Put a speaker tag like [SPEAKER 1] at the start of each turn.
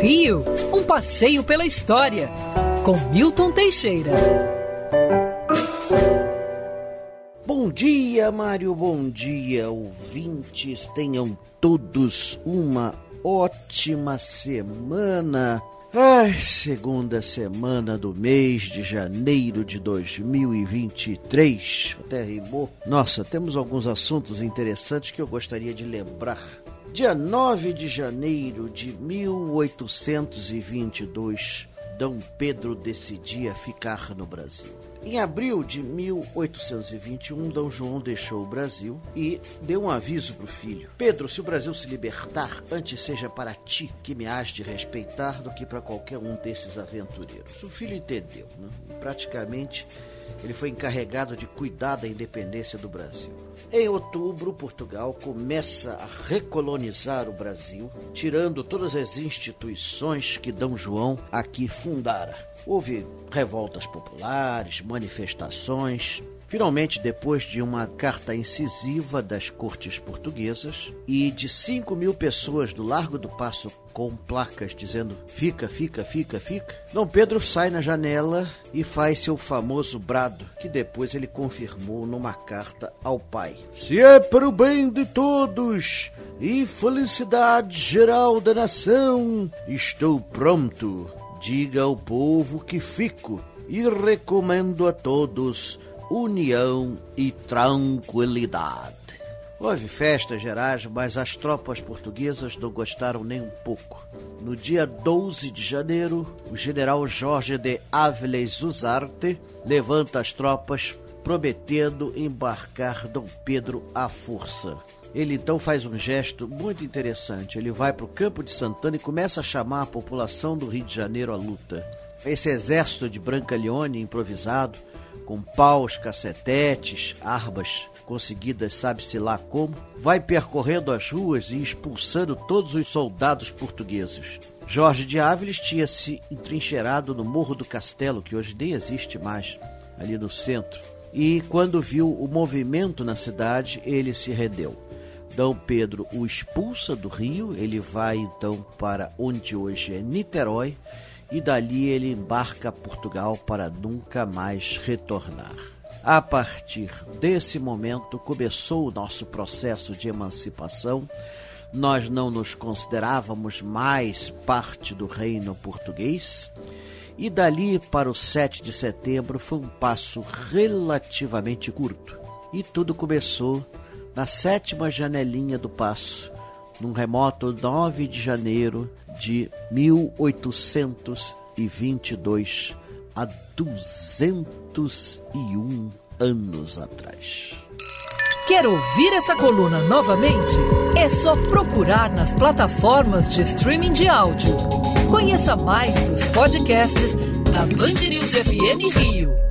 [SPEAKER 1] Rio, um passeio pela história, com Milton Teixeira.
[SPEAKER 2] Bom dia, Mário, bom dia, ouvintes. Tenham todos uma ótima semana. Ai, segunda semana do mês de janeiro de 2023. Até rimou. Nossa, temos alguns assuntos interessantes que eu gostaria de lembrar. Dia 9 de janeiro de 1822, Dom Pedro decidia ficar no Brasil. Em abril de 1821, D. João deixou o Brasil e deu um aviso para o filho: Pedro, se o Brasil se libertar, antes seja para ti que me has de respeitar do que para qualquer um desses aventureiros. O filho entendeu, né? Praticamente ele foi encarregado de cuidar da independência do Brasil. Em outubro, Portugal começa a recolonizar o Brasil, tirando todas as instituições que D. João aqui fundara. Houve revoltas populares, manifestações. Finalmente, depois de uma carta incisiva das cortes portuguesas e de 5 mil pessoas do Largo do Passo com placas dizendo fica, fica, fica, fica, Dom Pedro sai na janela e faz seu famoso brado, que depois ele confirmou numa carta ao pai. Se é para o bem de todos e felicidade geral da nação, estou pronto Diga ao povo que fico e recomendo a todos união e tranquilidade. Houve festas gerais, mas as tropas portuguesas não gostaram nem um pouco. No dia 12 de janeiro, o general Jorge de Áviles Uzarte levanta as tropas, prometendo embarcar Dom Pedro à força. Ele então faz um gesto muito interessante. Ele vai para o Campo de Santana e começa a chamar a população do Rio de Janeiro à luta. Esse exército de Brancaleone improvisado, com paus, cacetetes, armas conseguidas sabe-se lá como, vai percorrendo as ruas e expulsando todos os soldados portugueses. Jorge de Áviles tinha se entrincheirado no Morro do Castelo, que hoje nem existe mais, ali no centro. E quando viu o movimento na cidade, ele se rendeu. D. Pedro o expulsa do Rio, ele vai então para onde hoje é Niterói e dali ele embarca Portugal para nunca mais retornar. A partir desse momento começou o nosso processo de emancipação. Nós não nos considerávamos mais parte do reino português. E dali para o 7 de setembro foi um passo relativamente curto. E tudo começou na sétima janelinha do passo, num remoto 9 de janeiro de 1822, há 201 anos atrás.
[SPEAKER 1] Quer ouvir essa coluna novamente? É só procurar nas plataformas de streaming de áudio. Conheça mais dos podcasts da Band News FM Rio.